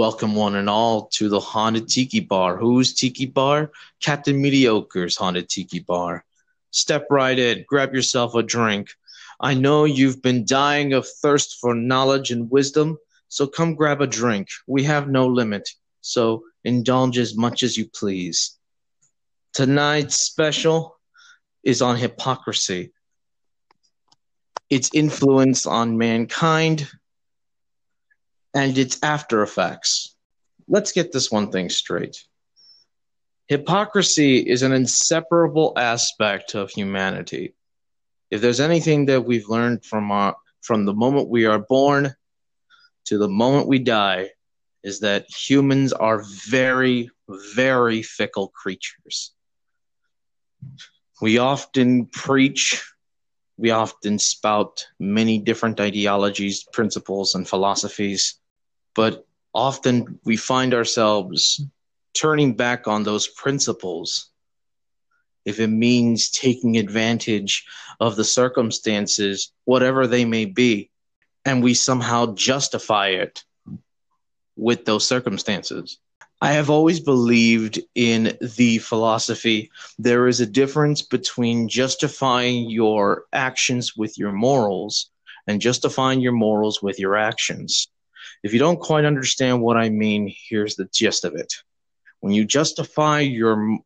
Welcome one and all to the Haunted Tiki Bar. Who's Tiki Bar? Captain Mediocre's Haunted Tiki Bar. Step right in, grab yourself a drink. I know you've been dying of thirst for knowledge and wisdom, so come grab a drink. We have no limit, so indulge as much as you please. Tonight's special is on hypocrisy, its influence on mankind, and its after effects. Let's get this one thing straight. Hypocrisy is an inseparable aspect of humanity. If there's anything that we've learned from our, from the moment we are born to the moment we die, is that humans are very, very fickle creatures. We often preach, we often spout many different ideologies, principles, and philosophies but often we find ourselves turning back on those principles if it means taking advantage of the circumstances, whatever they may be, and we somehow justify it with those circumstances. I have always believed in the philosophy there is a difference between justifying your actions with your morals and justifying your morals with your actions. If you don't quite understand what I mean, here's the gist of it. When you justify your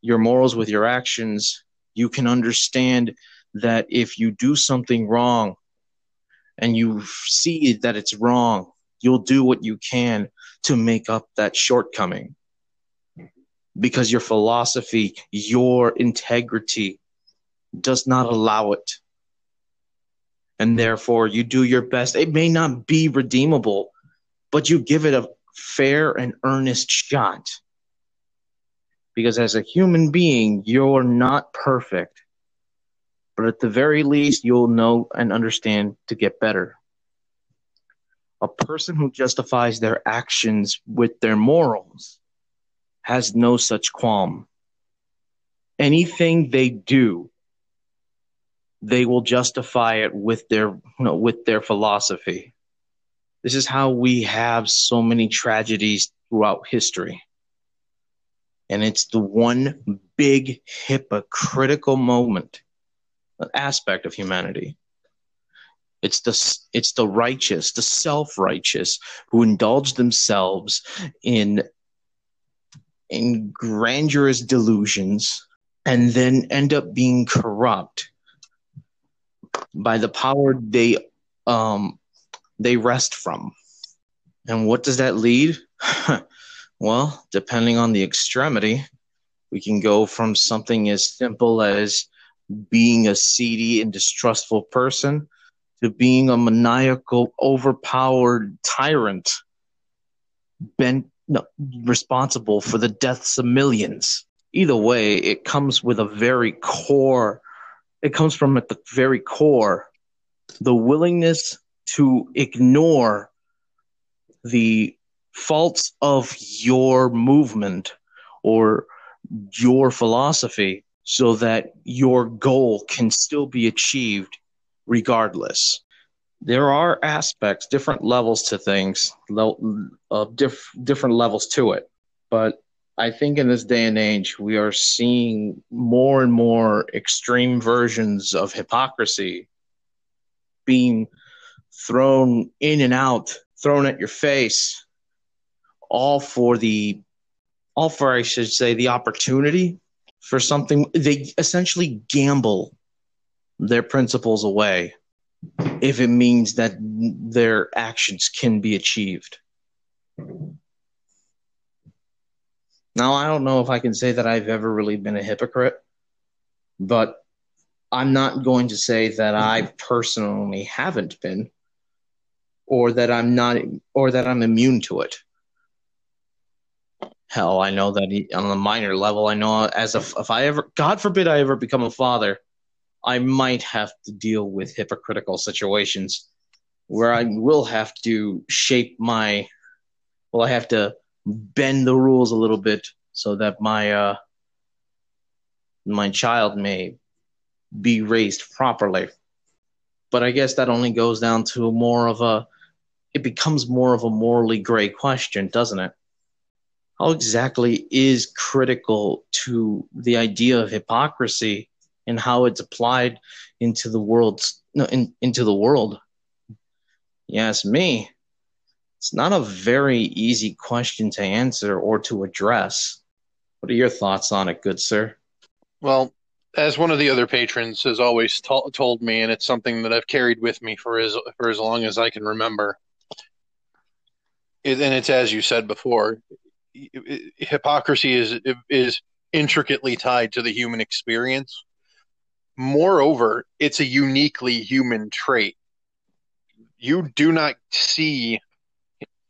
your morals with your actions, you can understand that if you do something wrong and you see that it's wrong, you'll do what you can to make up that shortcoming. Because your philosophy, your integrity does not allow it and therefore you do your best. It may not be redeemable, but you give it a fair and earnest shot. Because as a human being, you're not perfect, but at the very least, you'll know and understand to get better. A person who justifies their actions with their morals has no such qualm. Anything they do they will justify it with their you know, with their philosophy. This is how we have so many tragedies throughout history. And it's the one big hypocritical moment, uh, aspect of humanity. It's the it's the righteous, the self-righteous who indulge themselves in in grandiose delusions and then end up being corrupt by the power they um they wrest from. And what does that lead? well, depending on the extremity, we can go from something as simple as being a seedy and distrustful person to being a maniacal, overpowered tyrant bent no, responsible for the deaths of millions. Either way, it comes with a very core it comes from at the very core the willingness to ignore the faults of your movement or your philosophy so that your goal can still be achieved regardless. There are aspects, different levels to things, uh, diff- different levels to it. But I think in this day and age, we are seeing more and more extreme versions of hypocrisy being thrown in and out, thrown at your face, all for the, all for, I should say, the opportunity for something. They essentially gamble their principles away if it means that their actions can be achieved. Now, I don't know if I can say that I've ever really been a hypocrite, but I'm not going to say that I personally haven't been or that I'm not or that I'm immune to it. Hell, I know that on a minor level, I know as if, if I ever, God forbid, I ever become a father, I might have to deal with hypocritical situations where I will have to shape my, well, I have to bend the rules a little bit so that my uh, my child may be raised properly. But I guess that only goes down to more of a it becomes more of a morally gray question, doesn't it? How exactly is critical to the idea of hypocrisy and how it's applied into the world no, in, into the world? Yes, me. It's not a very easy question to answer or to address. What are your thoughts on it, good sir? Well, as one of the other patrons has always to- told me, and it's something that I've carried with me for as for as long as I can remember, and it's as you said before, hypocrisy is is intricately tied to the human experience. Moreover, it's a uniquely human trait. You do not see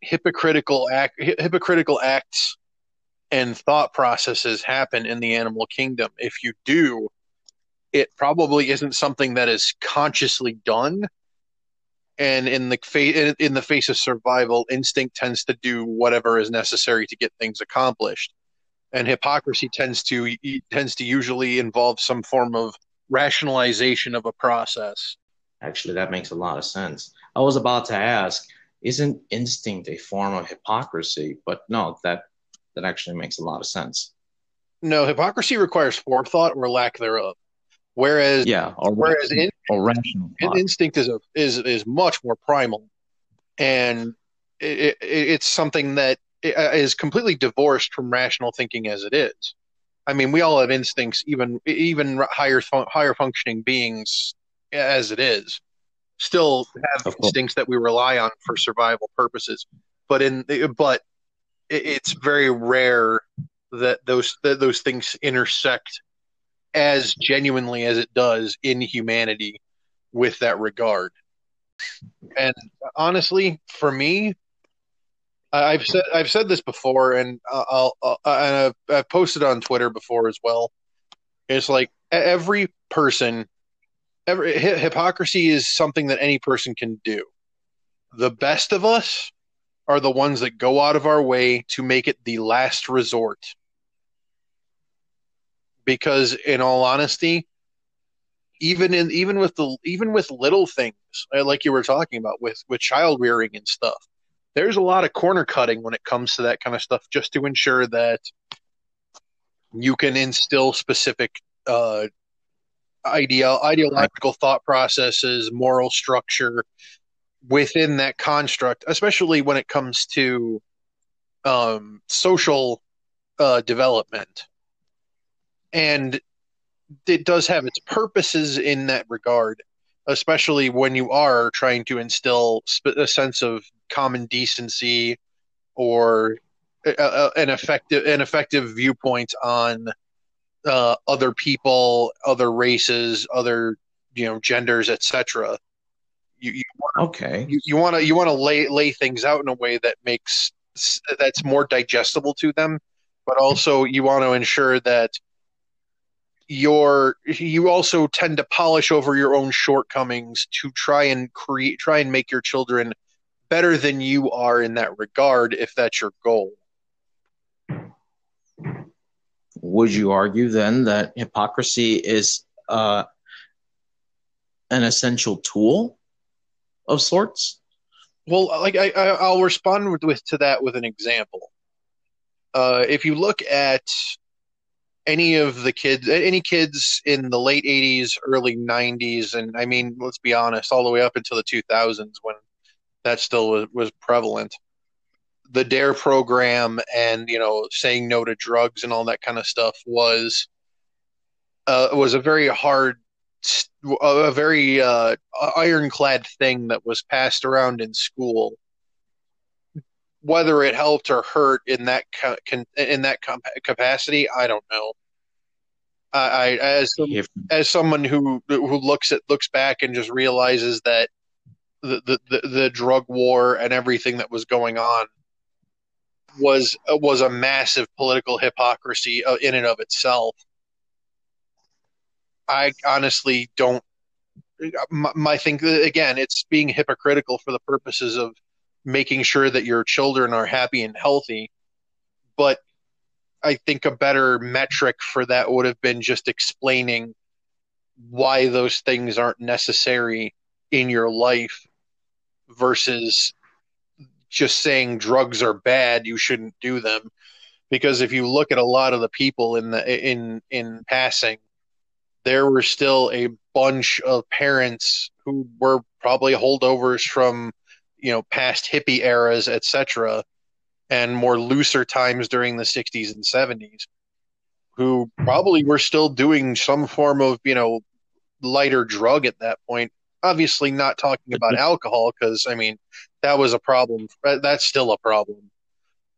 hypocritical act, hypocritical acts and thought processes happen in the animal kingdom. If you do, it probably isn't something that is consciously done. And in the face in the face of survival, instinct tends to do whatever is necessary to get things accomplished. And hypocrisy tends to tends to usually involve some form of rationalization of a process. Actually, that makes a lot of sense. I was about to ask, isn't instinct a form of hypocrisy? But no, that that actually makes a lot of sense. No, hypocrisy requires forethought or lack thereof. Whereas, yeah, or whereas in, or rational instinct is a, is is much more primal, and it, it, it's something that uh, is completely divorced from rational thinking as it is. I mean, we all have instincts, even even higher higher functioning beings as it is, still have instincts that we rely on for survival purposes. But in but it's very rare that those that those things intersect as genuinely as it does in humanity with that regard. And honestly, for me, I've said I've said this before, and I'll, I'll and I've, I've posted on Twitter before as well. It's like every person, every hypocrisy is something that any person can do. The best of us are the ones that go out of our way to make it the last resort. Because in all honesty, even in even with the even with little things uh, like you were talking about with with child rearing and stuff, there's a lot of corner cutting when it comes to that kind of stuff just to ensure that you can instill specific uh, idea ideological thought processes, moral structure, within that construct, especially when it comes to um, social uh, development. And it does have its purposes in that regard, especially when you are trying to instill a sense of common decency or a, a, an effective an effective viewpoint on uh, other people, other races, other you know genders, etc you, you wanna, okay. you want to you want to lay lay things out in a way that makes that's more digestible to them but also you want to ensure that your you also tend to polish over your own shortcomings to try and create try and make your children better than you are in that regard if that's your goal would you argue then that hypocrisy is uh, an essential tool of sorts. Well, like I, I will respond with, with, to that with an example. Uh, if you look at any of the kids, any kids in the late '80s, early '90s, and I mean, let's be honest, all the way up until the 2000s when that still was, was prevalent. The Dare program and you know saying no to drugs and all that kind of stuff was uh, was a very hard a very uh, ironclad thing that was passed around in school. Whether it helped or hurt in that in that capacity, I don't know. I, I as if, as someone who who looks at looks back and just realizes that the, the, the, the drug war and everything that was going on was was a massive political hypocrisy uh, in and of itself I honestly don't. My, my thing again, it's being hypocritical for the purposes of making sure that your children are happy and healthy. But I think a better metric for that would have been just explaining why those things aren't necessary in your life versus just saying drugs are bad, you shouldn't do them. Because if you look at a lot of the people in the in in passing, there were still a bunch of parents who were probably holdovers from you know past hippie eras, etc., and more looser times during the 60s and 70s, who probably were still doing some form of you know lighter drug at that point. Obviously, not talking about alcohol because I mean that was a problem. That's still a problem.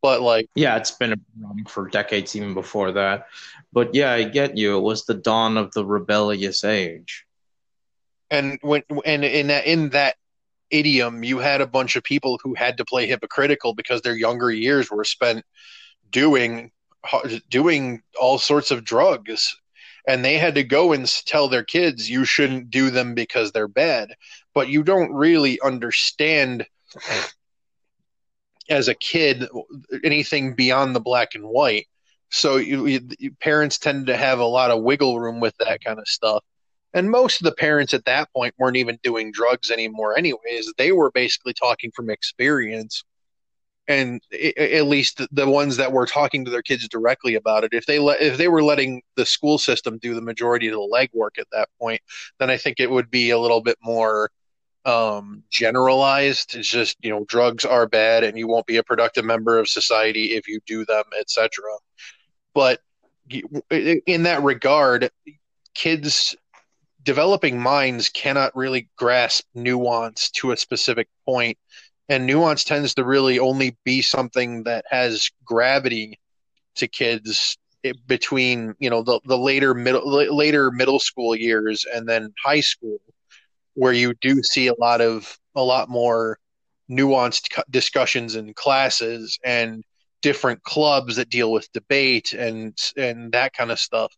But like, yeah, it's been a problem for decades, even before that. But yeah, I get you. It was the dawn of the rebellious age. And when and in that in that idiom, you had a bunch of people who had to play hypocritical because their younger years were spent doing doing all sorts of drugs and they had to go and tell their kids you shouldn't do them because they're bad. But you don't really understand as a kid anything beyond the black and white. So you, you, parents tend to have a lot of wiggle room with that kind of stuff. And most of the parents at that point weren't even doing drugs anymore anyways. They were basically talking from experience and at least the ones that were talking to their kids directly about it if they let if they were letting the school system do the majority of the legwork at that point then i think it would be a little bit more um, generalized. It's just you know drugs are bad and you won't be a productive member of society if you do them etc but in that regard kids developing minds cannot really grasp nuance to a specific point and nuance tends to really only be something that has gravity to kids between you know the, the later middle later middle school years and then high school where you do see a lot of a lot more nuanced discussions in classes and different clubs that deal with debate and and that kind of stuff.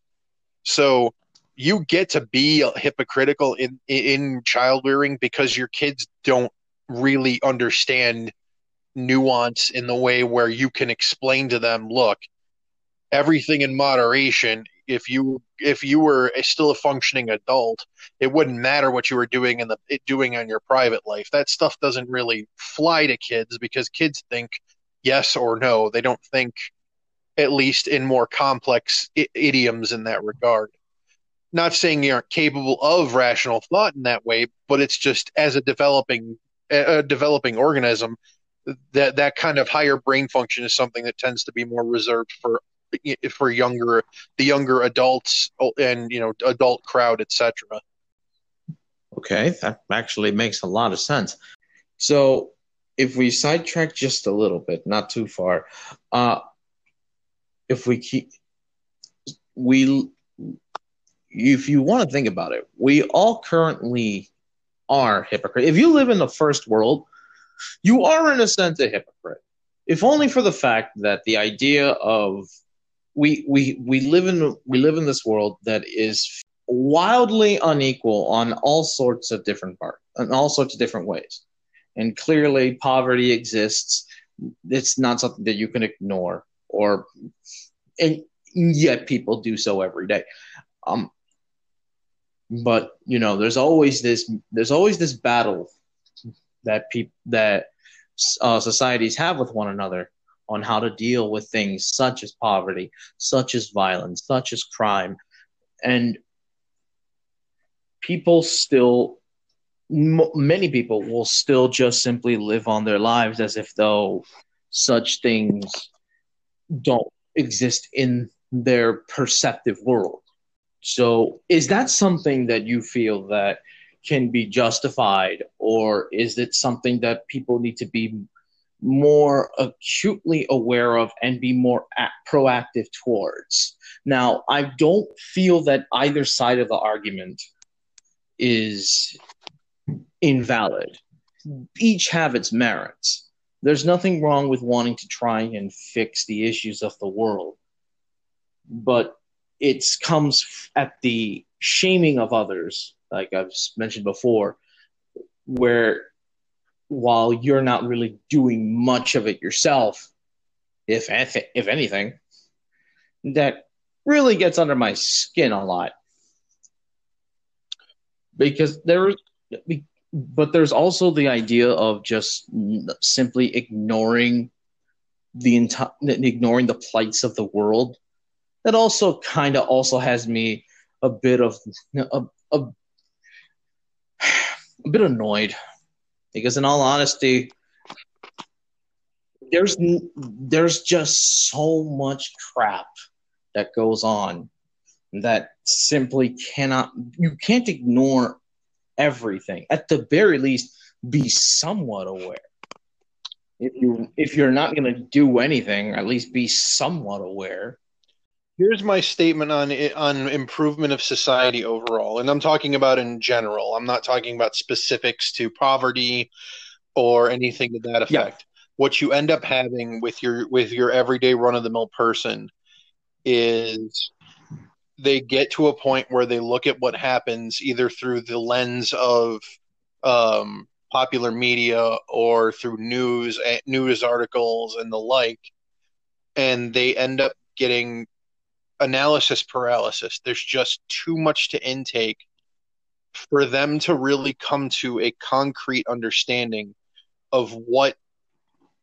So you get to be hypocritical in in child rearing because your kids don't really understand nuance in the way where you can explain to them look everything in moderation if you if you were still a functioning adult it wouldn't matter what you were doing in the doing on your private life. That stuff doesn't really fly to kids because kids think yes or no. They don't think at least in more complex I- idioms in that regard. Not saying you aren't capable of rational thought in that way but it's just as a developing a developing organism, that that kind of higher brain function is something that tends to be more reserved for for younger the younger adults and you know adult crowd etc okay that actually makes a lot of sense. So if we sidetrack just a little bit not too far uh if we keep we if you want to think about it we all currently are hypocrite. If you live in the first world, you are in a sense a hypocrite. If only for the fact that the idea of we we we live in we live in this world that is wildly unequal on all sorts of different parts in all sorts of different ways. And clearly poverty exists. It's not something that you can ignore or and yet people do so every day. Um, but you know there's always this there's always this battle that people that uh, societies have with one another on how to deal with things such as poverty such as violence such as crime. And people still m- many people will still just simply live on their lives as if though such things don't exist in their perceptive world so, is that something that you feel that can be justified, or is it something that people need to be more acutely aware of and be more proactive towards? Now, I don't feel that either side of the argument is invalid. Each have its merits. There's nothing wrong with wanting to try and fix the issues of the world. But it comes at the shaming of others, like I've mentioned before, where while you're not really doing much of it yourself, if if anything, that really gets under my skin a lot. Because there but there's also the idea of just simply ignoring the entire ignoring the plights of the world that also kind of also has me a bit of a, a, a bit annoyed. Because in all honesty there's there's just so much crap that goes on that simply cannot you can't ignore everything. At the very least be somewhat aware. If you if you're not going to do anything at least be somewhat aware here's my statement on on improvement of society overall and i'm talking about in general i'm not talking about specifics to poverty or anything to that effect yeah. what you end up having with your with your everyday run of the mill person is they get to a point where they look at what happens either through the lens of um, popular media or through news eh, news articles and the like and they end up getting analysis paralysis there's just too much to intake for them to really come to a concrete understanding of what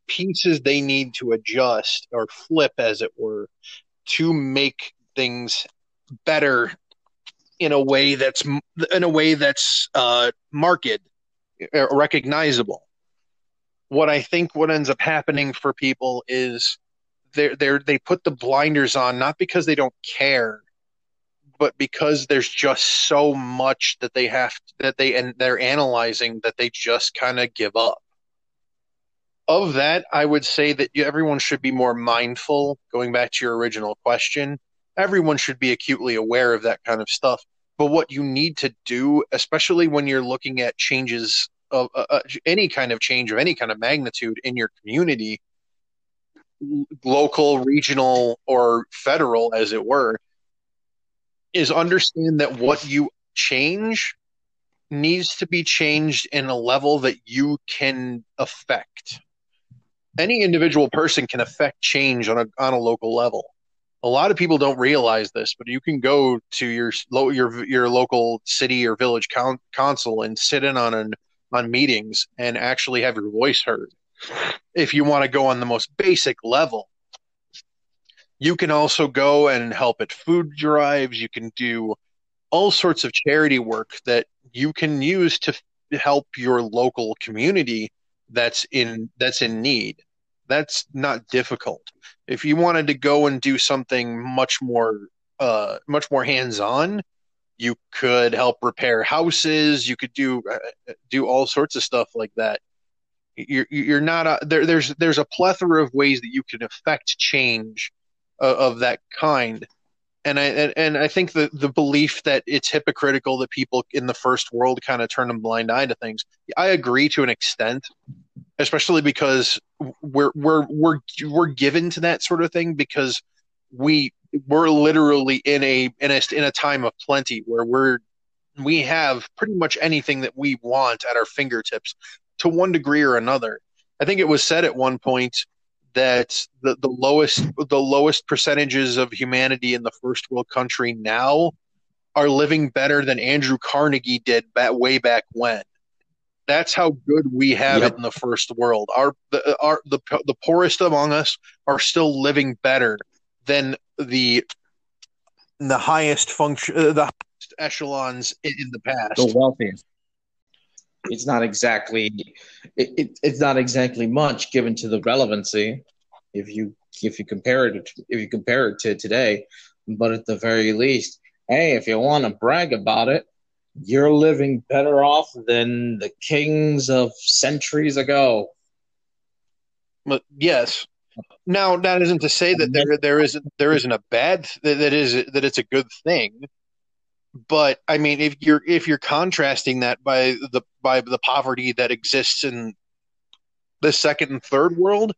pieces they need to adjust or flip as it were to make things better in a way that's in a way that's uh, marked recognizable. What I think what ends up happening for people is they they they put the blinders on not because they don't care, but because there's just so much that they have that they and they're analyzing that they just kind of give up. Of that, I would say that everyone should be more mindful. Going back to your original question, everyone should be acutely aware of that kind of stuff. But what you need to do, especially when you're looking at changes of uh, uh, any kind of change of any kind of magnitude in your community, local, regional, or federal, as it were, is understand that what you change needs to be changed in a level that you can affect. Any individual person can affect change on a on a local level a lot of people don't realize this, but you can go to your your your local city or village council and sit in on an on meetings and actually have your voice heard. If you want to go on the most basic level, you can also go and help at food drives. You can do all sorts of charity work that you can use to help your local community that's in that's in need that's not difficult. If you wanted to go and do something much more uh, much more hands-on, you could help repair houses. You could do uh, do all sorts of stuff like that. You're you're not a, there. There's there's a plethora of ways that you can affect change of, of that kind, and I and, and I think the the belief that it's hypocritical that people in the first world kind of turn a blind eye to things. I agree to an extent, especially because we're we're we're we're given to that sort of thing because we we're literally in a in a in a time of plenty where we're we have pretty much anything that we want at our fingertips to one degree or another. I think it was said at one point that the, the lowest the lowest percentages of humanity in the first world country now are living better than Andrew Carnegie did back way back when. That's how good we have yep. it in the first world. Our the our the the poorest among us are still living better than the the highest function uh, the highest echelons in, in, the past. The wealthiest. It's not exactly it, it, it's not exactly much given to the relevancy if you if you compare it if you compare it to today, but at the very least, hey, if you want to brag about it, you're living better off than the kings of centuries ago. But yes. Now that isn't to say that there there isn't there isn't a bad that, that is that it's a good thing. But I mean if you're if you're contrasting that by the by the poverty that exists in the second and third world,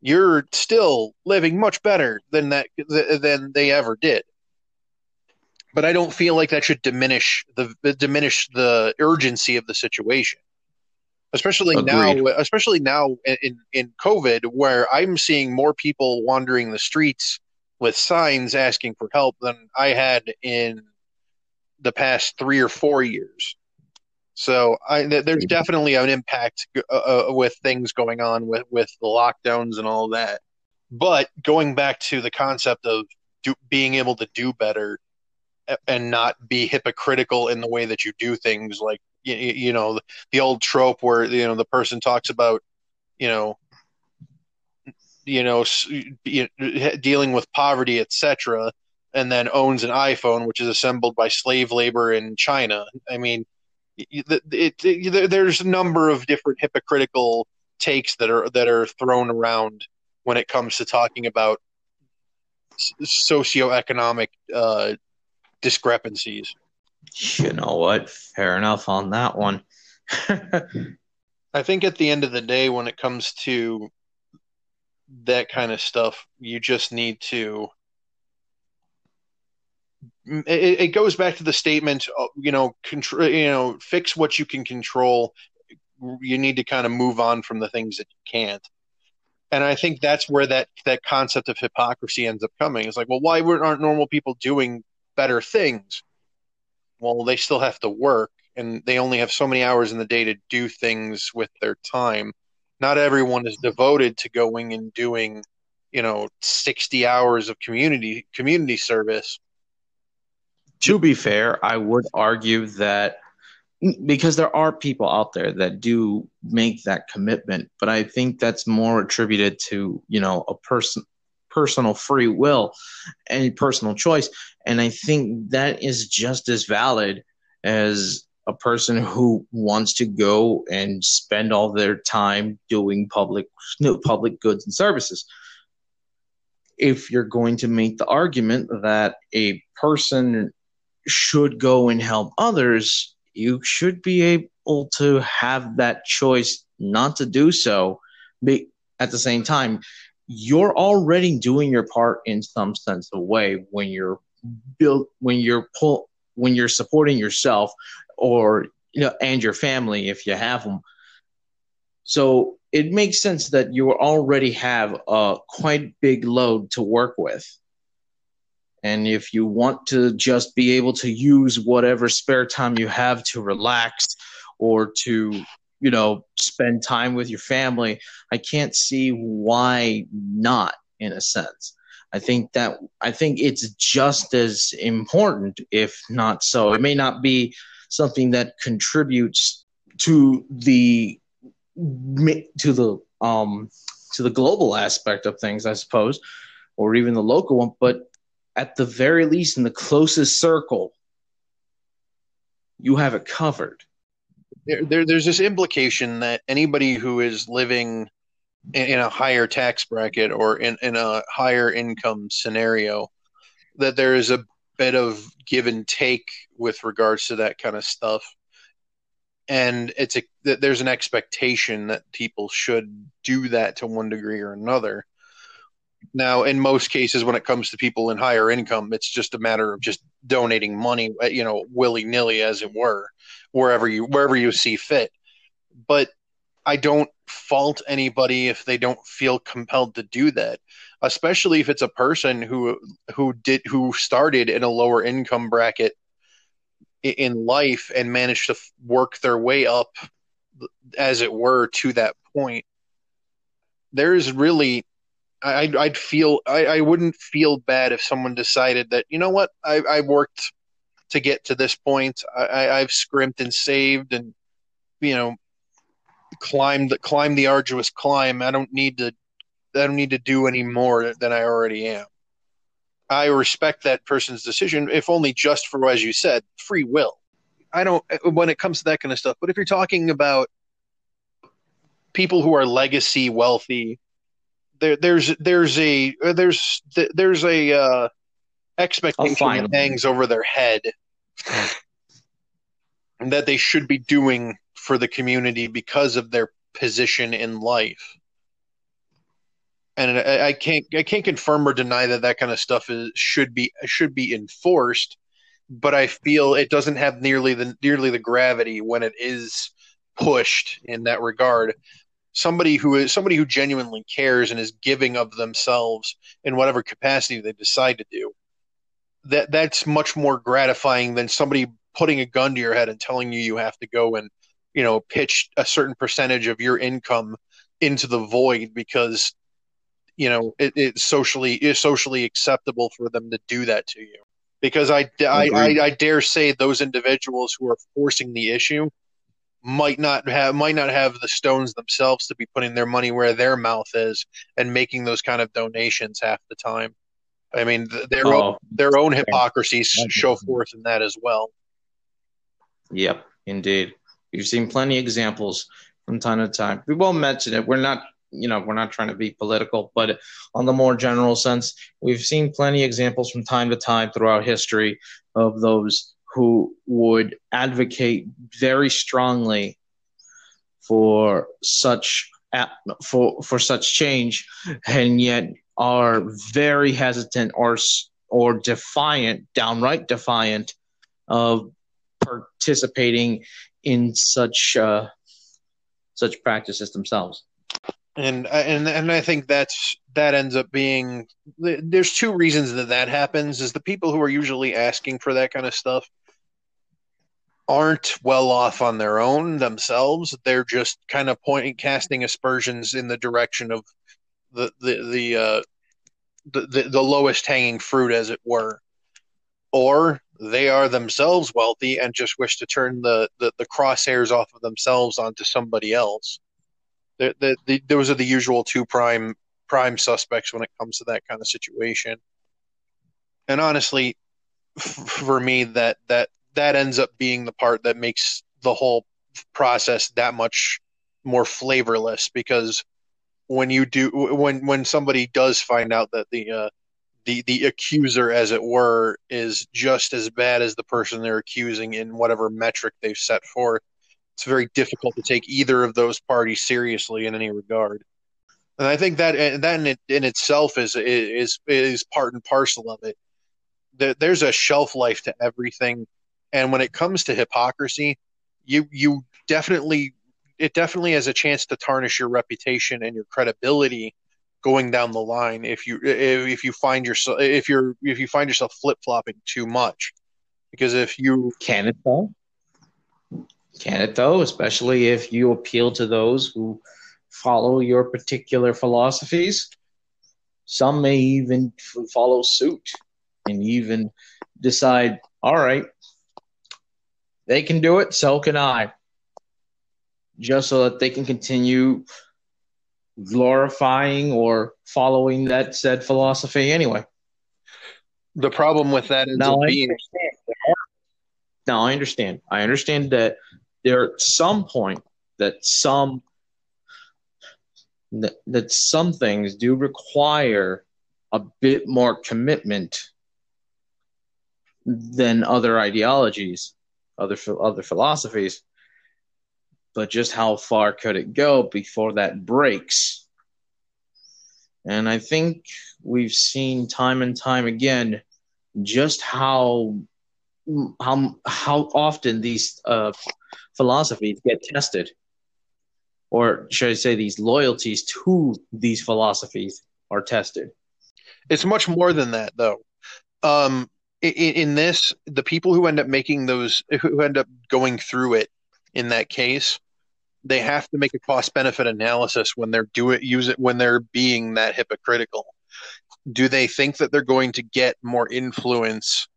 you're still living much better than that than they ever did but I don't feel like that should diminish the diminish the urgency of the situation. Especially Agreed. now, especially now in in COVID, where I'm seeing more people wandering the streets with signs asking for help than I had in the past three or four years. So I, there's definitely an impact uh, uh, with things going on with, with the lockdowns and all that. But going back to the concept of do, being able to do better and not be hypocritical in the way that you do things, like you, you know the old trope where you know the person talks about you know you know dealing with poverty, etc., and then owns an iPhone, which is assembled by slave labor in China. I mean it, it, it, there's a number of different hypocritical takes that are that are thrown around when it comes to talking about socioeconomic uh, discrepancies. You know what? Fair enough on that one. I think at the end of the day, when it comes to that kind of stuff, you just need to it, it goes back to the statement, uh, you know, control, you know, fix what you can control. You need to kind of move on from the things that you can't. And I think that's where that that concept of hypocrisy ends up coming. It's like, well, why aren't normal people doing better things? Well, they still have to work, and they only have so many hours in the day to do things with their time. Not everyone is devoted to going and doing, you know, sixty hours of community community service to be fair, I would argue that because there are people out there that do make that commitment, but I think that's more attributed to, you know, a person personal free will and personal choice. And I think that is just as valid as a person who wants to go and spend all their time doing public public goods and services. If you're going to make the argument that a person should go and help others, you should be able to have that choice not to do so. But at the same time, you're already doing your part in some sense of way when you're built when you're pull when you're supporting yourself or you know and your family if you have them. So it makes sense that you already have a quite big load to work with. And if you want to just be able to use whatever spare time you have to relax or to, you know, spend time with your family, I can't see why not in a sense. I think that I think it's just as important, if not so. It may not be something that contributes to the to the um to the global aspect of things, I suppose, or even the local one, but at the very least in the closest circle, you have it covered. There, there, there's this implication that anybody who is living in, in a higher tax bracket or in, in a higher income scenario, that there is a bit of give and take with regards to that kind of stuff. And it's a there's an expectation that people should do that to one degree or another now, in most cases, when it comes to people in higher income, it's just a matter of just donating money, uh, you know, willy nilly, as it were, wherever you wherever you see fit. But I don't fault anybody if they don't feel compelled to do that, especially if it's a person who who did who started in a lower income bracket in life and managed to work their way up, as it were, to that point. There is really I'd, I'd feel I, I wouldn't feel bad if someone decided that you know what I, I worked to get to this point. I, I've scrimped and saved and you know climbed climbed the arduous climb. I don't need to I don't need to do any more than I already am. I respect that person's decision, if only just for as you said, free will. I don't when it comes to that kind of stuff. But if you're talking about people who are legacy wealthy there, there's there's a there's there's a uh, expectation that hangs over their head. That they should be doing for the community because of their position in life. And I, I can't I can't confirm or deny that that kind of stuff is should be should be enforced, but I feel it doesn't have nearly the nearly the gravity when it is pushed in that regard somebody who is somebody who genuinely cares and is giving of themselves in whatever capacity they decide to do that that's much more gratifying than somebody putting a gun to your head and telling you you have to go and you know pitch a certain percentage of your income into the void because you know it, it's socially is socially acceptable for them to do that to you. Because I, I, I, I dare say those individuals who are forcing the issue might not have might not have the stones themselves to be putting their money where their mouth is and making those kind of donations half the time. I mean, their oh, own, their own oh, hypocrisies show forth in that as well. Yep, indeed. You've seen plenty of examples from time to time. We won't mention it. We're not, you know, we're not trying to be political, but on the more general sense, we've seen plenty of examples from time to time throughout history of those who would advocate very strongly for such for for such change, and yet are very hesitant or or defiant, downright defiant of participating in such uh, such practices themselves. And and and I think that's that ends up being there's two reasons that that happens is the people who are usually asking for that kind of stuff aren't well off on their own themselves they're just kind of pointing casting aspersions in the direction of the the the uh, the, the, the lowest hanging fruit, as it were, or they are themselves wealthy and just wish to turn the, the, the crosshairs off of themselves onto somebody else. The, the, the, those are the usual two prime prime suspects when it comes to that kind of situation. And honestly, for me, that that that ends up being the part that makes the whole process that much more flavorless because when you do when when somebody does find out that the uh, the the accuser, as it were, is just as bad as the person they're accusing in whatever metric they've set forth. It's very difficult to take either of those parties seriously in any regard, and I think that that in, in itself is is is part and parcel of it. There's a shelf life to everything, and when it comes to hypocrisy, you you definitely it definitely has a chance to tarnish your reputation and your credibility going down the line if you if you find yourself if you're if you find yourself flip flopping too much. Because if you can it though? Can it though? Especially if you appeal to those who follow your particular philosophies. Some may even follow suit and even decide all right they can do it so can i just so that they can continue glorifying or following that said philosophy anyway. The problem with that is now, being. I now I understand. I understand that there at some point that some that, that some things do require a bit more commitment than other ideologies, other other philosophies but just how far could it go before that breaks? And I think we've seen time and time again just how how how often these uh, philosophies get tested, or should I say, these loyalties to these philosophies are tested. It's much more than that, though. Um, in, in this, the people who end up making those, who end up going through it in that case, they have to make a cost benefit analysis when they're do it use it when they're being that hypocritical. Do they think that they're going to get more influence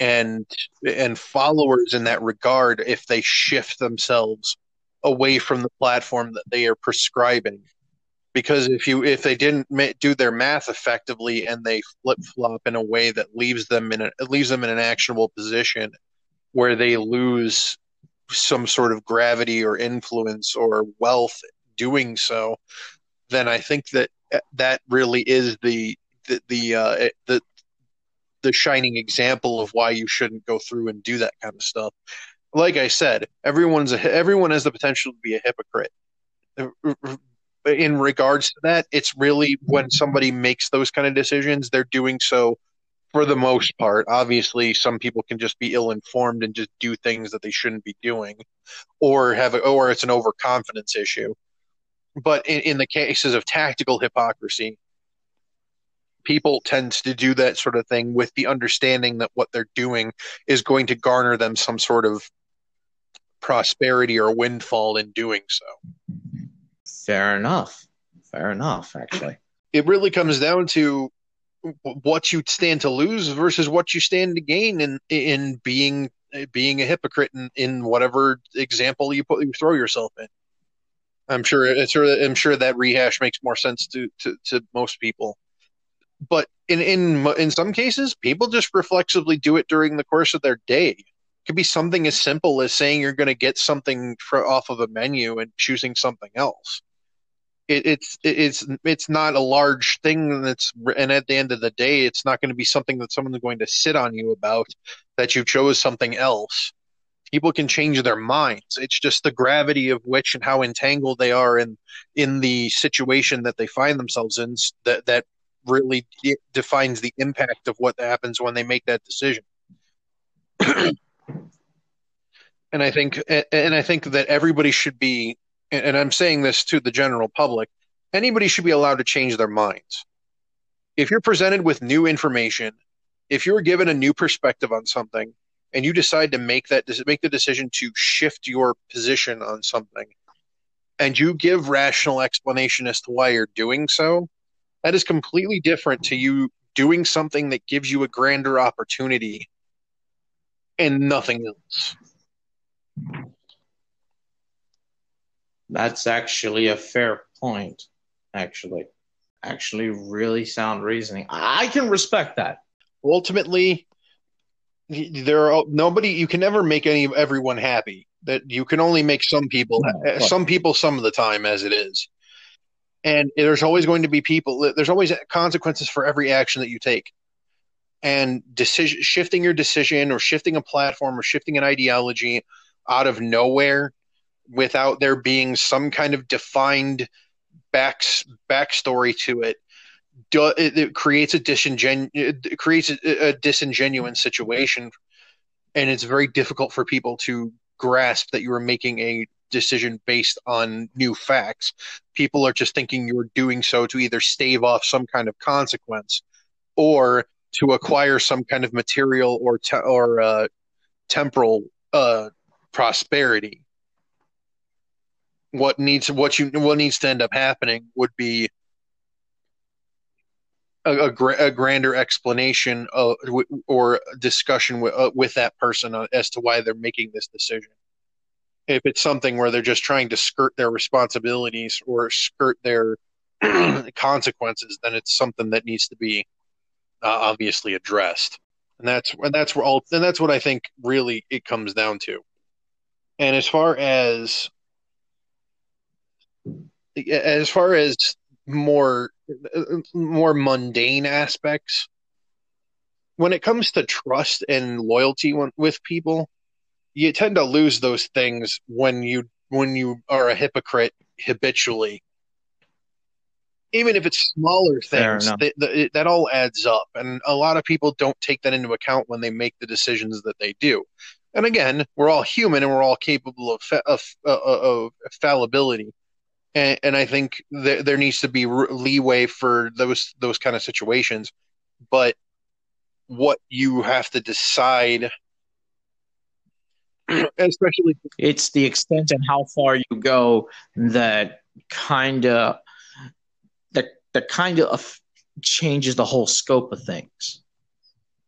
and and followers in that regard if they shift themselves away from the platform that they are prescribing because if you if they didn't do their math effectively and they flip flop in a way that leaves them in a leaves them in an actionable position where they lose some sort of gravity or influence or wealth doing so, then I think that eh, that really is the the the uh, eh, the, the shining example of why you shouldn't go through and do that kind of stuff. Like I said, everyone's a, everyone has the potential to be a hypocrite. Eh, In regards to that, it's really when somebody makes those kind of decisions, they're doing so for the most part. Obviously, some people can just be ill informed and just do things that they shouldn't be doing, or have or it's an overconfidence issue. But in, in the cases of tactical hypocrisy, people tend to do that sort of thing with the understanding that what they're doing is going to garner them some sort of prosperity or windfall in doing so. Fair enough. Fair enough, actually. It really comes down to what you stand to lose versus what you stand to gain in in being being a hypocrite in, in whatever example you put you throw yourself in. I'm sure it's I'm sure that rehash makes more sense to, to, to most people. But in in in some cases, people just reflexively do it during the course of their day. It could be something as simple as saying you're going to get something for, off of a menu and choosing something else it, it's it's it's not a large thing that's and at the end of the day it's not going to be something that someone's going to sit on you about that you chose something else. People can change their minds. It's just the gravity of which and how entangled they are in in the situation that they find themselves in that that really defines the impact of what happens when they make that decision. And i think and i think that everybody should be and I'm saying this to the general public, anybody should be allowed to change their minds. If you're presented with new information, if you're given a new perspective on something, and you decide to make that make the decision to shift your position on something, and you give rational explanation as to why you're doing so, that is completely different to you doing something that gives you a grander opportunity and nothing else. That's actually a fair point. Actually, actually, really sound reasoning. I can respect that. Ultimately, there are nobody. You can never make any everyone happy. That you can only make some people, no, eh, some people, some of the time, as it is. And there's always going to be people. There's always consequences for every action that you take and decision shifting your decision or shifting a platform or shifting an ideology out of nowhere without there being some kind of defined back backstory to it, do, it, it, creates a it creates a, a disingenuous situation, and it's very difficult for people to grasp that you are making a decision based on new facts. People are just thinking you're doing so to either stave off some kind of consequence or to acquire some kind of material or te- or uh, temporal uh, prosperity what needs what you what needs to end up happening would be a, a, a grander explanation of, or discussion with, uh, with that person as to why they're making this decision. If it's something where they're just trying to skirt their responsibilities or skirt their consequences, then it's something that needs to be uh, obviously addressed. And that's and that's where all and that's what I think really it comes down to. And as far as as far as more more mundane aspects when it comes to trust and loyalty with people you tend to lose those things when you when you are a hypocrite habitually. Even if it's smaller things that, that, that all adds up and a lot of people don't take that into account when they make the decisions that they do. And again we're all human and we're all capable of, fa- of, of, of fallibility and, and I think th- there needs to be leeway for those those kind of situations. But what you have to decide, especially, it's the extent and how far you go that kind of that that kind of changes the whole scope of things.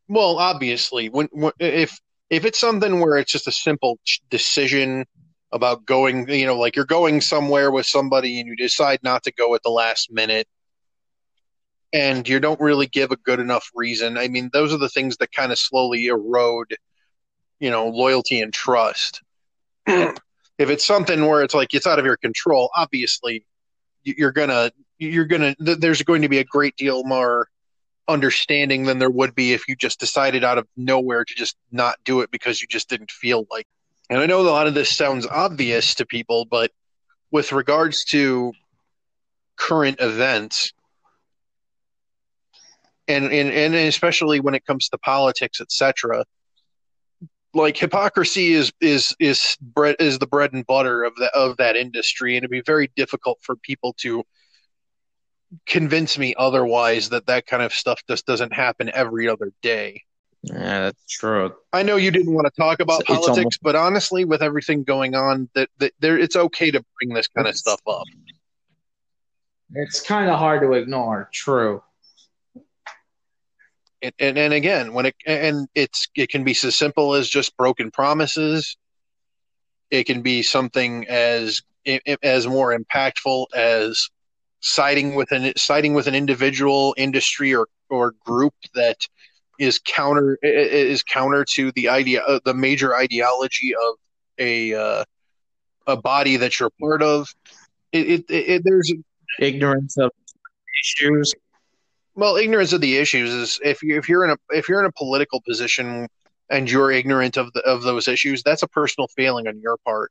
Well, obviously, when, when if if it's something where it's just a simple decision about going, you know, like you're going somewhere with somebody and you decide not to go at the last minute and you don't really give a good enough reason. I mean, those are the things that kind of slowly erode, you know, loyalty and trust. if it's something where it's like it's out of your control, obviously you're gonna you're gonna there's going to be a great deal more understanding than there would be if you just decided out of nowhere to just not do it because you just didn't feel like and I know a lot of this sounds obvious to people, but with regards to current events, and and, and especially when it comes to politics, etc., like hypocrisy is is is bread is the bread and butter of the of that industry, and it'd be very difficult for people to convince me otherwise that that kind of stuff just doesn't happen every other day. Yeah, that's true. I know you didn't want to talk about It's- it's politics, almost- but honestly, with everything going on, that, that there, it's okay to bring this kind of stuff up. It's kind of hard to ignore. True. And, and and again, when it and it's it can be so simple as just broken promises. It can be something as as more impactful as siding with an siding with an individual, industry, or or group that is counter is counter to the idea uh, the major ideology of a uh, a body that you're part of. It, it, it there's Ignorance of issues. well ignorance of the issues is if you if you're in a if you're in a political position and you're ignorant of the of those issues that's a personal failing on your part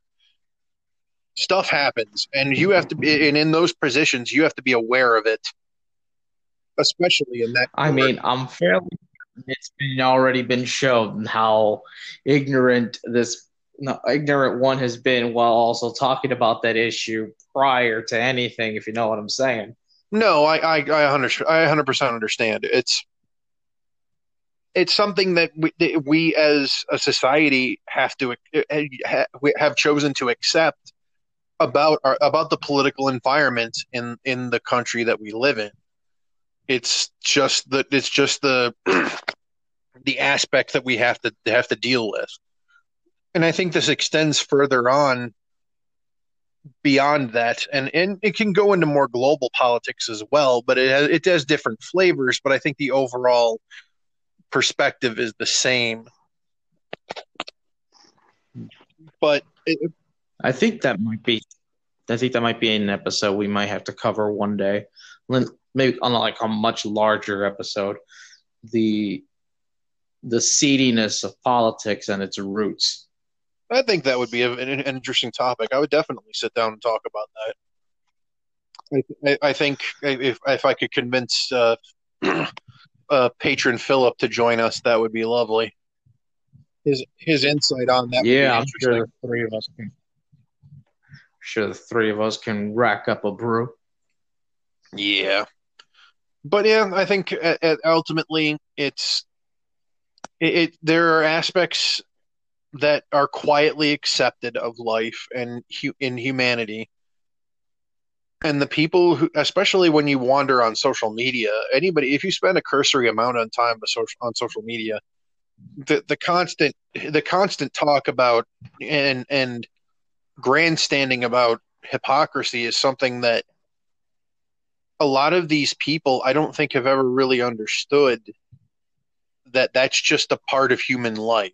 stuff happens and you have to be and in those positions you have to be aware of it especially in that I mean, I'm fairly. It's been already been shown how ignorant this no, ignorant one has been while also talking about that issue prior to anything. If you know what I'm saying. No, I I I hundred I hundred percent understand. It's it's something that we, that we as a society have to eh, eh, we have chosen to accept about our about the political environment in in the country that we live in. It's just the it's just the the aspect that we have to have to deal with, and I think this extends further on beyond that. And and it can go into more global politics as well but it has it has different flavors but i think the overall perspective is the same. But it, I think that might be. I think that might be an episode we might have to cover one day, maybe on like a much larger episode. The the seediness of politics and its roots. i think that would be an, an interesting topic i would definitely sit down and talk about that i, I, I think if, if i could convince uh, uh, patron philip to join us that would be lovely his his insight on that would yeah, be I'm sure the three of us can. Sure, the three of us can rack up a brew. Yeah, but yeah, I think uh, uh, ultimately it's it, it. There are aspects that are quietly accepted of life and hu- in humanity, and the people who, especially when you wander on social media, anybody, if you spend a cursory amount of time on social on social media, the the constant the constant talk about and and grandstanding about hypocrisy is something that a lot of these people I don't think have ever really understood that that's just a part of human life.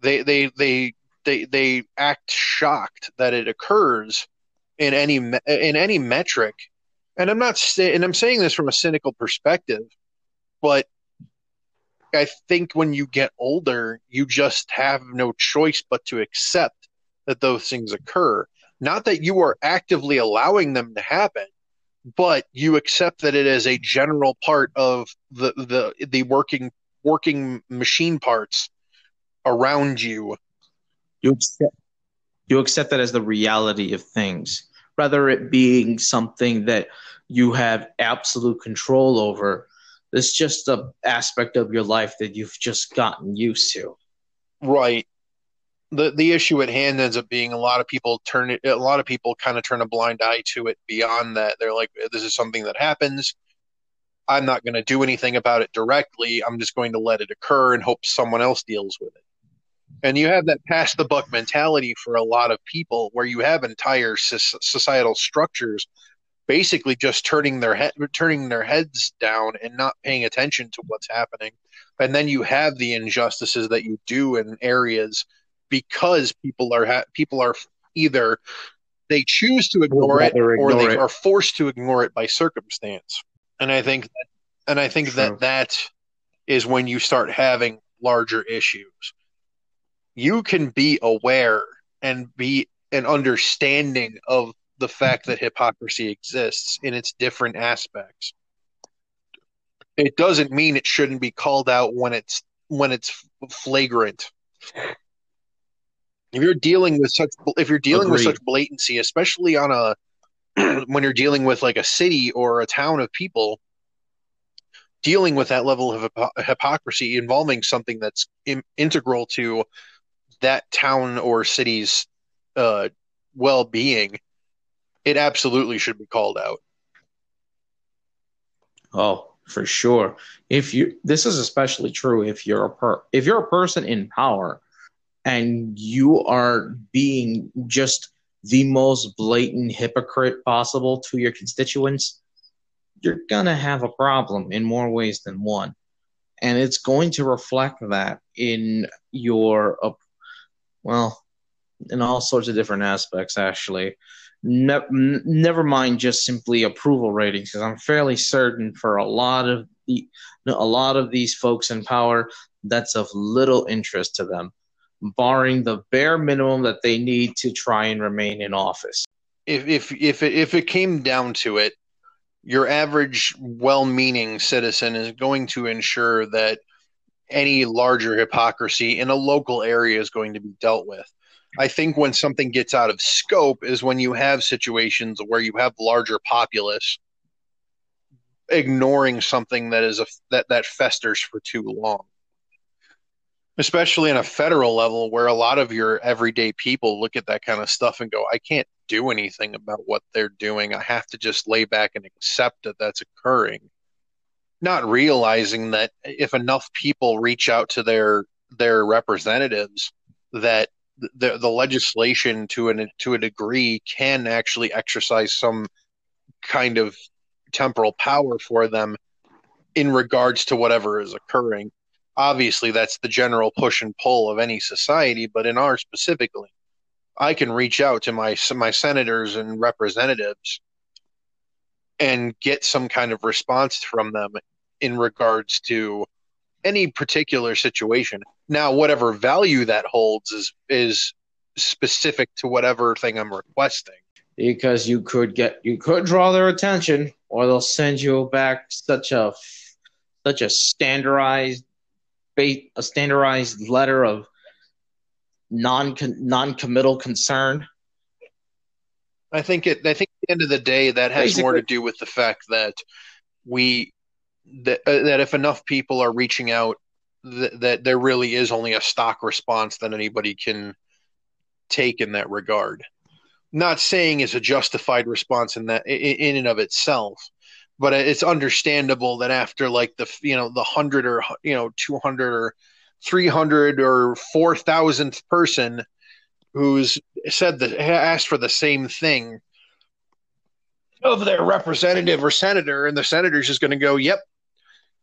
They they they they they act shocked that it occurs in any in any metric. And I'm not say, and I'm saying this from a cynical perspective, but I think when you get older, you just have no choice but to accept that those things occur. Not that you are actively allowing them to happen, but you accept that it is a general part of the the the working working machine parts around you. You accept, you accept that as the reality of things, rather it being something that you have absolute control over. It's just a aspect of your life that you've just gotten used to. Right. The the issue at hand ends up being a lot of people turn it a lot of people kind of turn a blind eye to it beyond that. They're like this is something that happens. I'm not going to do anything about it directly. I'm just going to let it occur and hope someone else deals with it. And you have that pass the buck mentality for a lot of people where you have entire societal structures basically just turning their head turning their heads down and not paying attention to what's happening. And then you have the injustices that you do in areas because people are ha- people are either they choose to ignore it or ignore they it. are forced to ignore it by circumstance. And I think that, and I think True. that that is when you start having larger issues. You can be aware and be an understanding of the fact that hypocrisy exists in its different aspects. It doesn't mean it shouldn't be called out when it's when it's flagrant. If you're dealing with such if you're dealing with such blatancy, especially on a when you're dealing with like a city or a town of people, dealing with that level of hypocrisy involving something that's in- integral to that town or city's uh, well-being, it absolutely should be called out. Oh, for sure. If you this is especially true if you're a per, if you're a person in power and you are being just the most blatant hypocrite possible to your constituents, you're going to have a problem in more ways than one. And it's going to reflect that in your, uh, well, in all sorts of different aspects, actually. Ne- never mind just simply approval ratings, because I'm fairly certain for a lot of the, a lot of these folks in power, that's of little interest to them barring the bare minimum that they need to try and remain in office. If if if it, if it came down to it, your average well-meaning citizen is going to ensure that any larger hypocrisy in a local area is going to be dealt with. I think when something gets out of scope is when you have situations where you have larger populace ignoring something that is a that that festers for too long especially on a federal level where a lot of your everyday people look at that kind of stuff and go i can't do anything about what they're doing. I have to just lay back and accept that that's occurring. Not realizing that if enough people reach out to their their representatives that the the legislation to an to a degree can actually exercise some kind of temporal power for them in regards to whatever is occurring obviously that's the general push and pull of any society, but in ours specifically, I can reach out to my my senators and representatives and get some kind of response from them in regards to any particular situation. Now, whatever value that holds is is specific to whatever thing I'm requesting. Because you could get you could draw their attention, or they'll send you back such a such a standardized a standardized letter of non non-committal concern? I think it. I think at the end of the day, that has Basically, more to do with the fact that we that uh, that if enough people are reaching out, that, that there really is only a stock response that anybody can take in that regard. Not saying it's a justified response in that in, in and of itself, but it's understandable that after like the you know the hundred or you know two hundred or three hundred or four thousandth person who's said that asked for the same thing of their representative or senator, and the senator's just going to go, "Yep,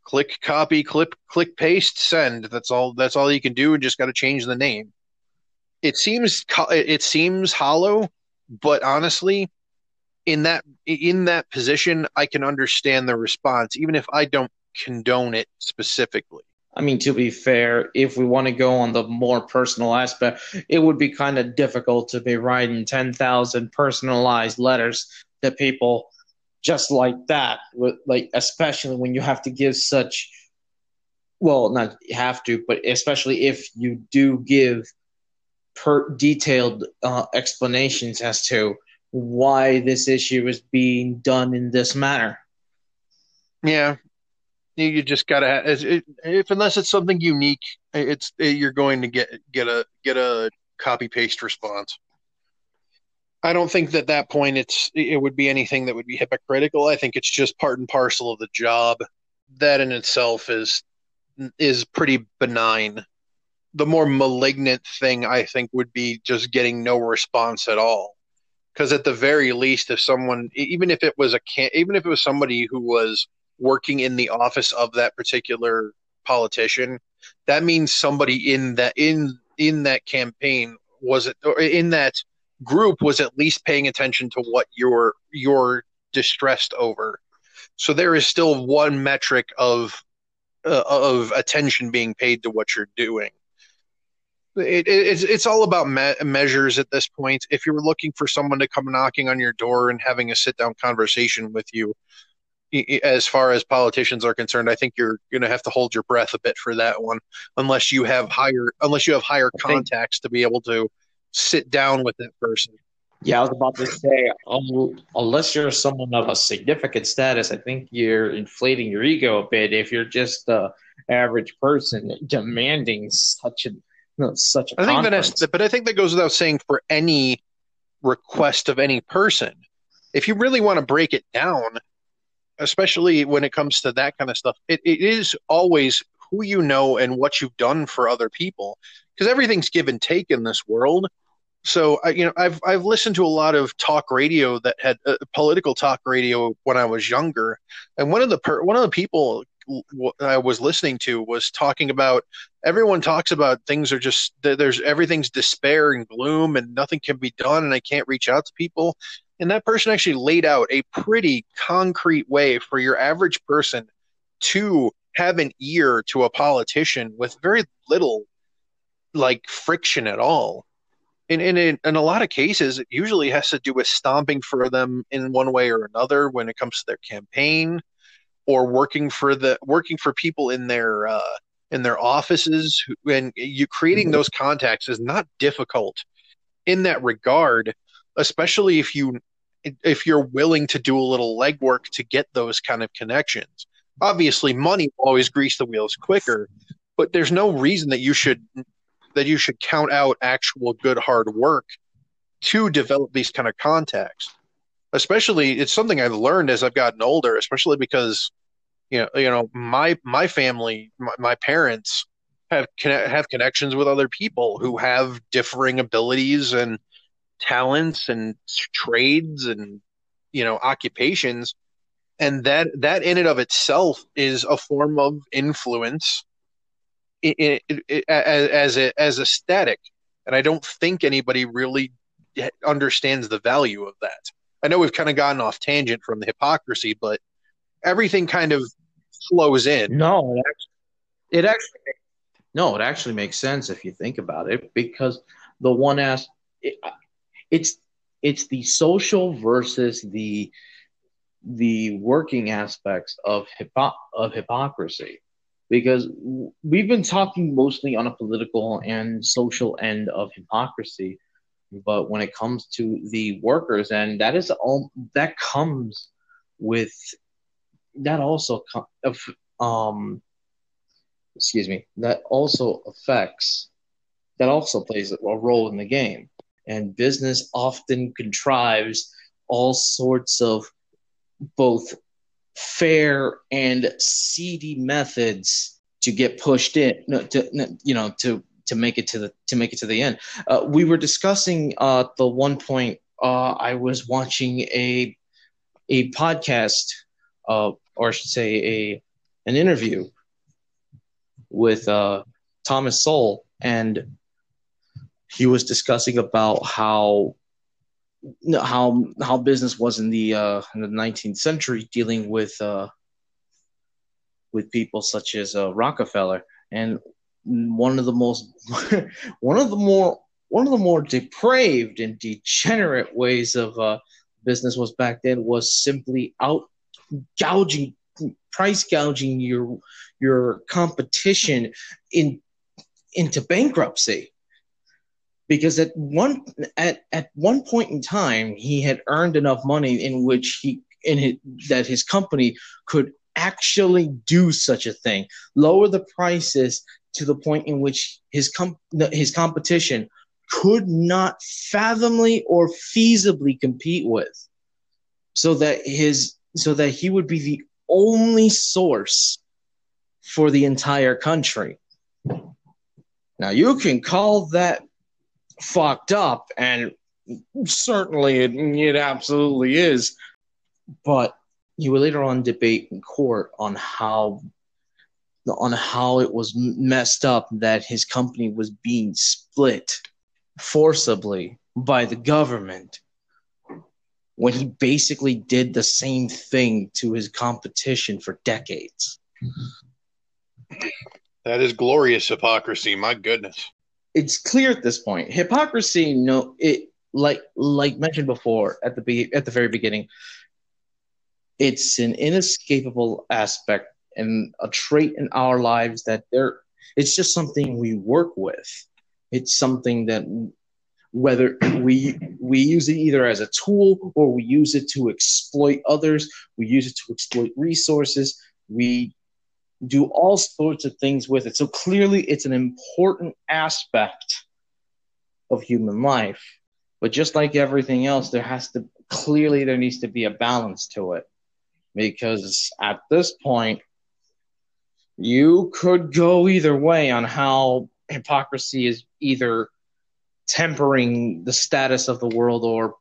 click copy, click click paste, send." That's all. That's all you can do, and just got to change the name. It seems it seems hollow, but honestly, in that in that position, I can understand the response, even if I don't condone it specifically. I mean, to be fair, if we want to go on the more personal aspect, it would be kind of difficult to be writing 10,000 personalized letters to people just like that. Like, especially when you have to give such, well, not have to, but especially if you do give per detailed uh, explanations as to why this issue is being done in this manner. Yeah, you just gotta it, if unless it's something unique, it's it, you're going to get get a get a copy paste response. I don't think that that point it's it would be anything that would be hypocritical. I think it's just part and parcel of the job. That in itself is is pretty benign. The more malignant thing I think would be just getting no response at all because at the very least if someone even if it was a can even if it was somebody who was working in the office of that particular politician that means somebody in that in in that campaign was it or in that group was at least paying attention to what you're you're distressed over. So there is still one metric of uh, of attention being paid to what you're doing it, it's it's all about me- measures at this point. If you're looking for someone to come knocking on your door and having a sit down conversation with you, as far as politicians are concerned, I think you're going to have to hold your breath a bit for that one, unless you have higher unless you have higher contacts to be able to sit down with that person. Yeah, I was about to say, um, unless you're someone of a significant status, I think you're inflating your ego a bit. If you're just a average person demanding such a know, such a I think conference. that's, but I think that goes without saying for any request of any person. If you really want to break it down, especially when it comes to that kind of stuff, it, it is always who you know and what you've done for other people, because everything's give and take in this world. So I, you know, I've I've listened to a lot of talk radio that had uh, political talk radio when I was younger, and one of the per, one of the people w- I was listening to was talking about everyone talks about things are just there's everything's despair and gloom and nothing can be done and I can't reach out to people. And that person actually laid out a pretty concrete way for your average person to have an ear to a politician with very little like friction at all. And, and in, in a lot of cases, it usually has to do with stomping for them in one way or another when it comes to their campaign or working for the working for people in their uh, in their offices and you creating Mhm. those contacts is not difficult in that regard especially if you if you're willing to do a little legwork to get those kind of connections obviously money will always grease the wheels quicker but there's no reason that you should that you should count out actual good hard work to develop these kind of contacts especially it's something I've learned as I've gotten older, especially because you know you know my my family my, my parents have have connections with other people who have differing abilities and talents and trades and you know occupations and that that in and of itself is a form of influence as as a, as a static and I don't think anybody really understands the value of that. I know we've kind of gotten off tangent from the hypocrisy, but everything kind of flows in. No, it actually, it actually no, it actually makes sense if you think about it because the one as it, uh, it's it's the social versus the the working aspects of hypo, of hypocrisy because we've been talking mostly on a political and social end of hypocrisy but when it comes to the workers and that is all that comes with that also um excuse me that also affects that also plays a role in the game. And business often contrives all sorts of both fair and seedy methods to get pushed in no, to you know to to make it to the to make it to the end. Uh, we were discussing uh the one point uh i was watching a a podcast uh or i should say a an interview with uh thomas sowell and he was discussing about how how how business was in the uh, in the 19th century dealing with uh, with people such as uh, Rockefeller. And one of the most one of the more one of the more depraved and degenerate ways of uh, business was back then was simply out gouging price gouging your your competition in into bankruptcy. Because at one at, at one point in time he had earned enough money in which he in his, that his company could actually do such a thing. Lower the prices to the point in which his com- his competition could not fathomly or feasibly compete with so that his so that he would be the only source for the entire country now you can call that fucked up, and certainly it, it absolutely is. But you will later on debate in court on how on how it was messed up that his company was being split forcibly by the government when he basically did the same thing to his competition for decades. That is glorious hypocrisy. My goodness. it's clear at this point hypocrisy no it like like mentioned before at the be- at the very beginning it's an inescapable aspect and a trait in our lives that there it's just something we work with. It's something that whether we we use it either as a tool or we use it to exploit others we use it to exploit resources we do all sorts of things with it. So clearly it's an important aspect of human life. But just like everything else there has to clearly there needs to be a balance to it. Because at this point you could go either way on how hypocrisy is either tempering the status of the world or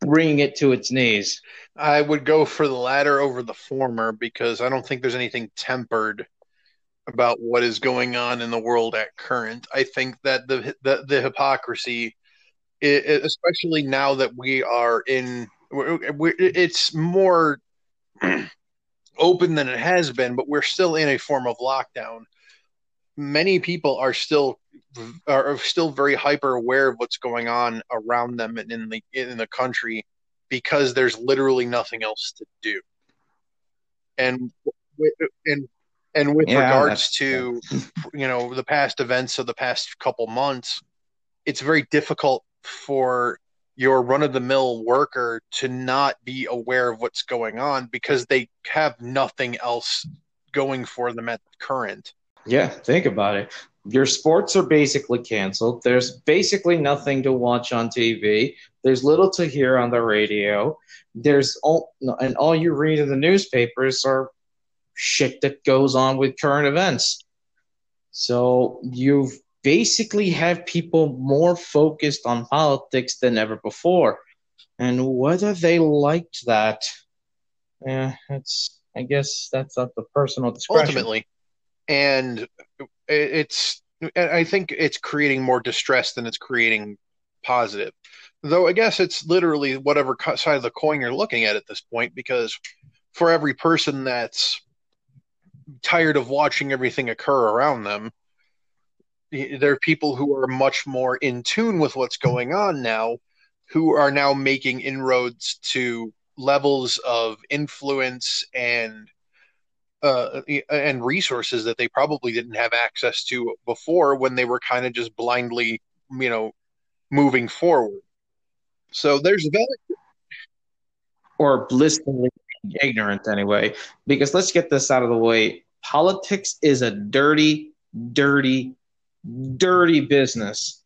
bringing it to its knees. I would go for the latter over the former because I don't think there's anything tempered about what is going on in the world at current. I think that the the, the hypocrisy, it, especially now that we are in, it's more open than it has been, but we're still in a form of lockdown. Many people are still are still very hyper aware of what's going on around them and in the in the country because there's literally nothing else to do. And and and with yeah, regards to you know the past events of the past couple months, it's very difficult for your run of the mill worker to not be aware of what's going on because they have nothing else going for them at current. Yeah, think about it your sports are basically canceled. There's basically nothing to watch on TV. There's little to hear on the radio. There's all, and all you read in the newspapers are shit that goes on with current events. So you basically have people more focused on politics than ever before. And whether they liked that, yeah, it's I guess that's up to personal discretion. Ultimately, and it's I think it's creating more distress than it's creating positive. Though I guess it's literally whatever side of the coin you're looking at at this point, because for every person that's tired of watching everything occur around them, there are people who are much more in tune with what's going on now, who are now making inroads to levels of influence and uh, and resources that they probably didn't have access to before when they were kind of just blindly, you know, moving forward. So there's value. Or blissfully ignorant, anyway. Because let's get this out of the way. Politics is a dirty, dirty, dirty business.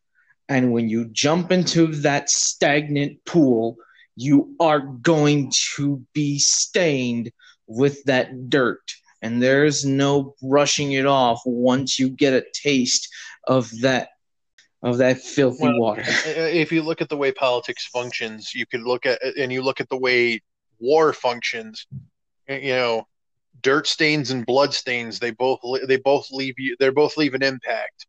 And when you jump into that stagnant pool, you are going to be stained with that dirt and there's no brushing it off once you get a taste of that of that filthy well, water. If you look at the way politics functions, you could look at and you look at the way war functions. You know, dirt stains and blood stains they both they both leave you they both leave an impact.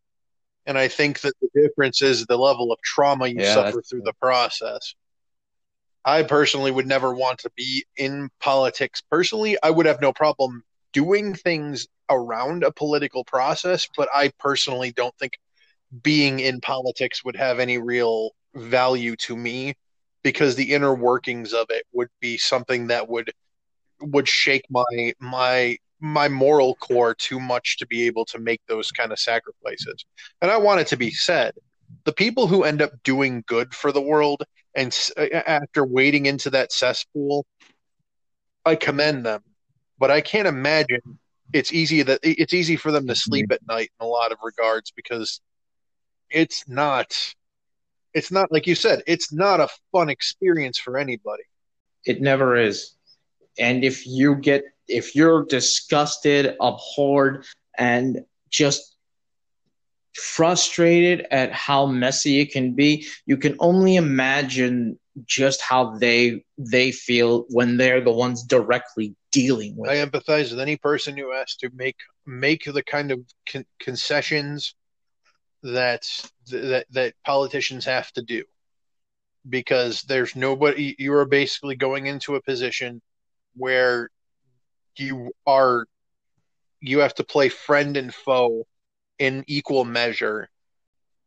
And I think that the difference is the level of trauma you yeah, suffer through the process. I personally would never want to be in politics. Personally, I would have no problem doing things around a political process, but I personally don't think being in politics would have any real value to me because the inner workings of it would be something that would would shake my my my moral core too much to be able to make those kind of sacrifices. And I want it to be said, the people who end up doing good for the world and after wading into that cesspool, I commend them. But I can't imagine it's easy that it's easy for them to mm-hmm. sleep at night in a lot of regards because it's not it's not like you said it's not a fun experience for anybody. It never is and if you get if you're disgusted abhorred and just frustrated at how messy it can be you can only imagine just how they they feel when they're the ones directly dealing with. I empathize with any person who has to make make the kind of con- concessions that that that politicians have to do because there's nobody you are basically going into a position where you are you have to play friend and foe in equal measure.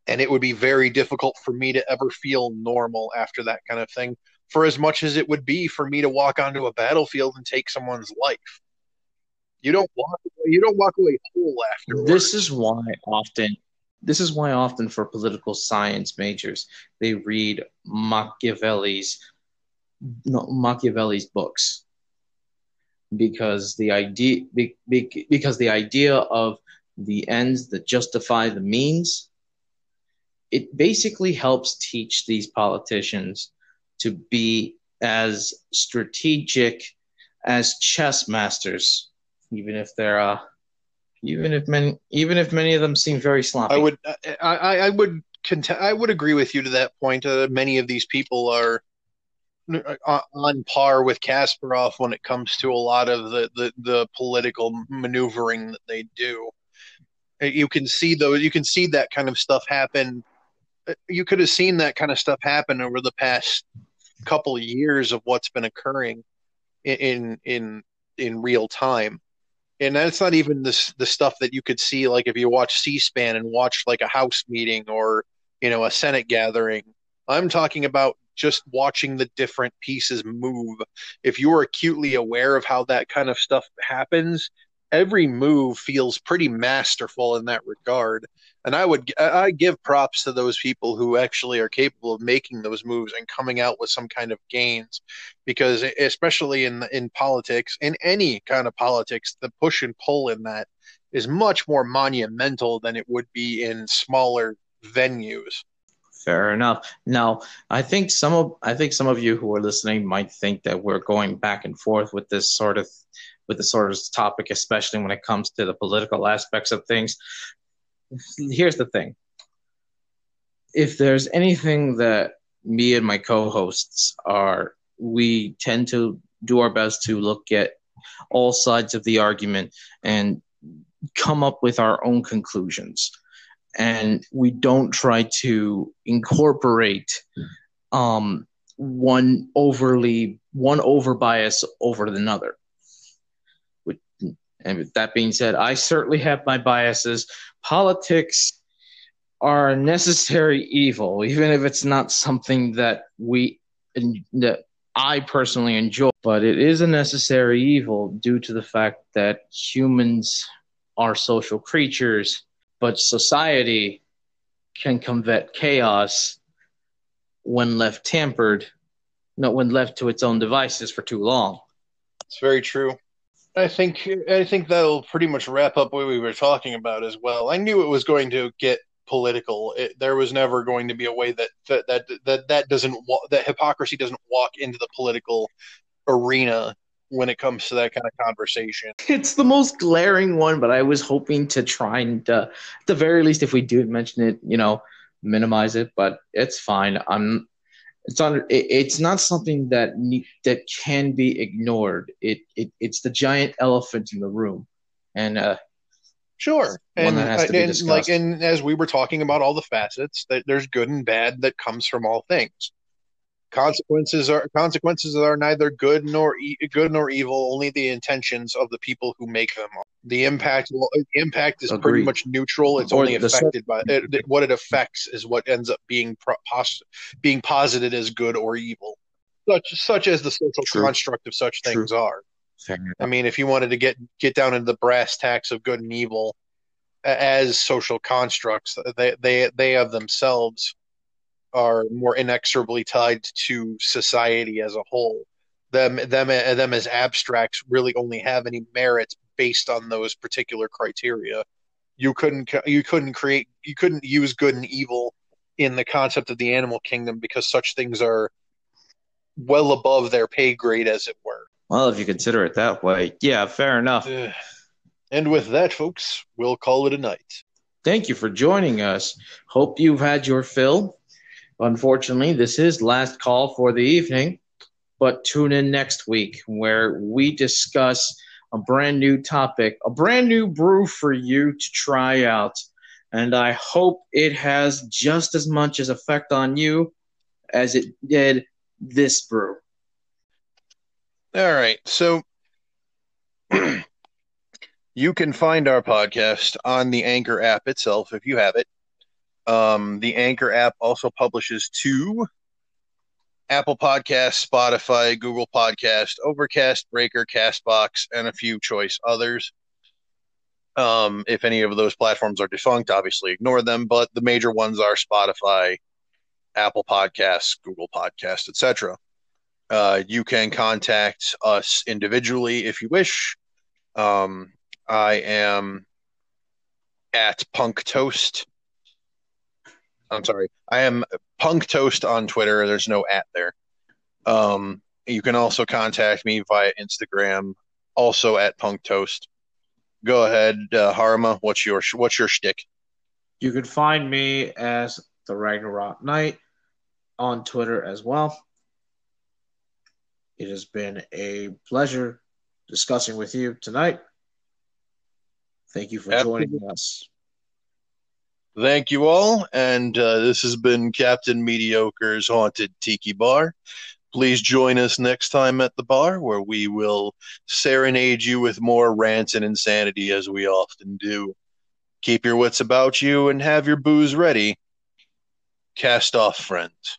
And it would be very difficult for me to ever feel normal after that kind of thing for as much as it would be for me to walk onto a battlefield and take someone's life. You don't walk away, you don't walk away whole after this is why often this is why often for political science majors they read Machiavelli's no, Machiavelli's books because the idea because the idea of the ends that justify the means it basically helps teach these politicians to be as strategic as chess masters even if they're uh, even if many even if many of them seem very sloppy. I would I, I would cont- I would agree with you to that point. Uh, many of these people are on par with Kasparov when it comes to a lot of the, the, the political maneuvering that they do. Uh, you can see though you can see that kind of stuff happen. Uh, you could have seen that kind of stuff happen over the past couple of years of what's been occurring in in in real time and that's not even the the stuff that you could see like if you watch C-SPAN and watch like a House meeting or you know a Senate gathering. I'm talking about just watching the different pieces move. If you are acutely aware of how that kind of stuff happens, every move feels pretty masterful in that regard. And I would I give props to those people who actually are capable of making those moves and coming out with some kind of gains, because especially in in politics, in any kind of politics, the push and pull in that is much more monumental than it would be in smaller venues. Fair enough. Now, I think some of I think some of you who are listening might think that we're going back and forth with this sort of with the sort of topic, especially when it comes to the political aspects of things. Here's the thing if there's anything that me and my co hosts are, we tend to do our best to look at all sides of the argument and come up with our own conclusions. And we don't try to incorporate um, one overly one over bias over another. And with that being said, I certainly have my biases. Politics are a necessary evil, even if it's not something that we that I personally enjoy. But it is a necessary evil due to the fact that humans are social creatures, but society can commit chaos when left tampered, not when left to its own devices for too long. It's very true. I think I think that'll pretty much wrap up what we were talking about as well. I knew it was going to get political. It, there was never going to be a way that that that that, that doesn't that hypocrisy doesn't walk into the political arena when it comes to that kind of conversation. It's the most glaring one, but I was hoping to try and, uh, at the very least, if we do mention it, you know, minimize it. But it's fine. I'm it's on it, it's not something that that can be ignored it, it it's the giant elephant in the room and uh sure and, and like and as we were talking about all the facets that there's good and bad that comes from all things consequences are consequences are neither good nor e- good nor evil only the intentions of the people who make them the impact well, uh, the impact is Agreed. pretty much neutral it's or only affected by it, what it affects is what ends up being pro- pos- being posited as good or evil such such as the social True. construct of such True. things are i mean if you wanted to get get down into the brass tacks of good and evil as social constructs they they they of themselves are more inexorably tied to society as a whole. Them them uh, them as abstracts really only have any merit based on those particular criteria. You couldn't you couldn't create you couldn't use good and evil in the concept of the animal kingdom because such things are well above their pay grade, as it were. Well, if you consider it that way, yeah, fair enough. Uh, and with that, folks, we'll call it a night. Thank you for joining us. Hope you've had your fill. Unfortunately, this is last call for the evening, but tune in next week where we discuss a brand new topic, a brand new brew for you to try out. And I hope it has just as much as effect on you as it did this brew. All right. So you can find our podcast on the Anchor app itself if you have it. Um, the Anchor app also publishes to Apple Podcast, Spotify, Google Podcast, Overcast, Breaker, Castbox, and a few choice others. Um, if any of those platforms are defunct, obviously ignore them. But the major ones are Spotify, Apple Podcasts, Google Podcasts, etc. Uh, you can contact us individually if you wish. Um, I am at Punk Toast. I'm sorry. I am Punk Toast on Twitter. There's no at there. Um, you can also contact me via Instagram, also at Punk Toast. Go ahead, uh, Harma. What's your what's your shtick? You can find me as the Ragnarok Knight on Twitter as well. It has been a pleasure discussing with you tonight. Thank you for Absolutely. joining us. Thank you all. And uh, this has been Captain Mediocre's Haunted Tiki Bar. Please join us next time at the bar where we will serenade you with more rants and insanity as we often do. Keep your wits about you and have your booze ready. Cast off, friends.